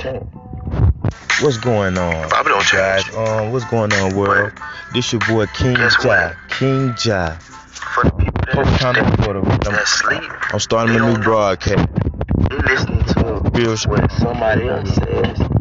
change. What's going on, Bobby don't guys? change. Um, what's going on, world? This your boy King Guess Jai. King Jai. For the people that, Post time that, for the. that I'm, sleep, I'm starting a new broadcast. they listening to Real what somebody else says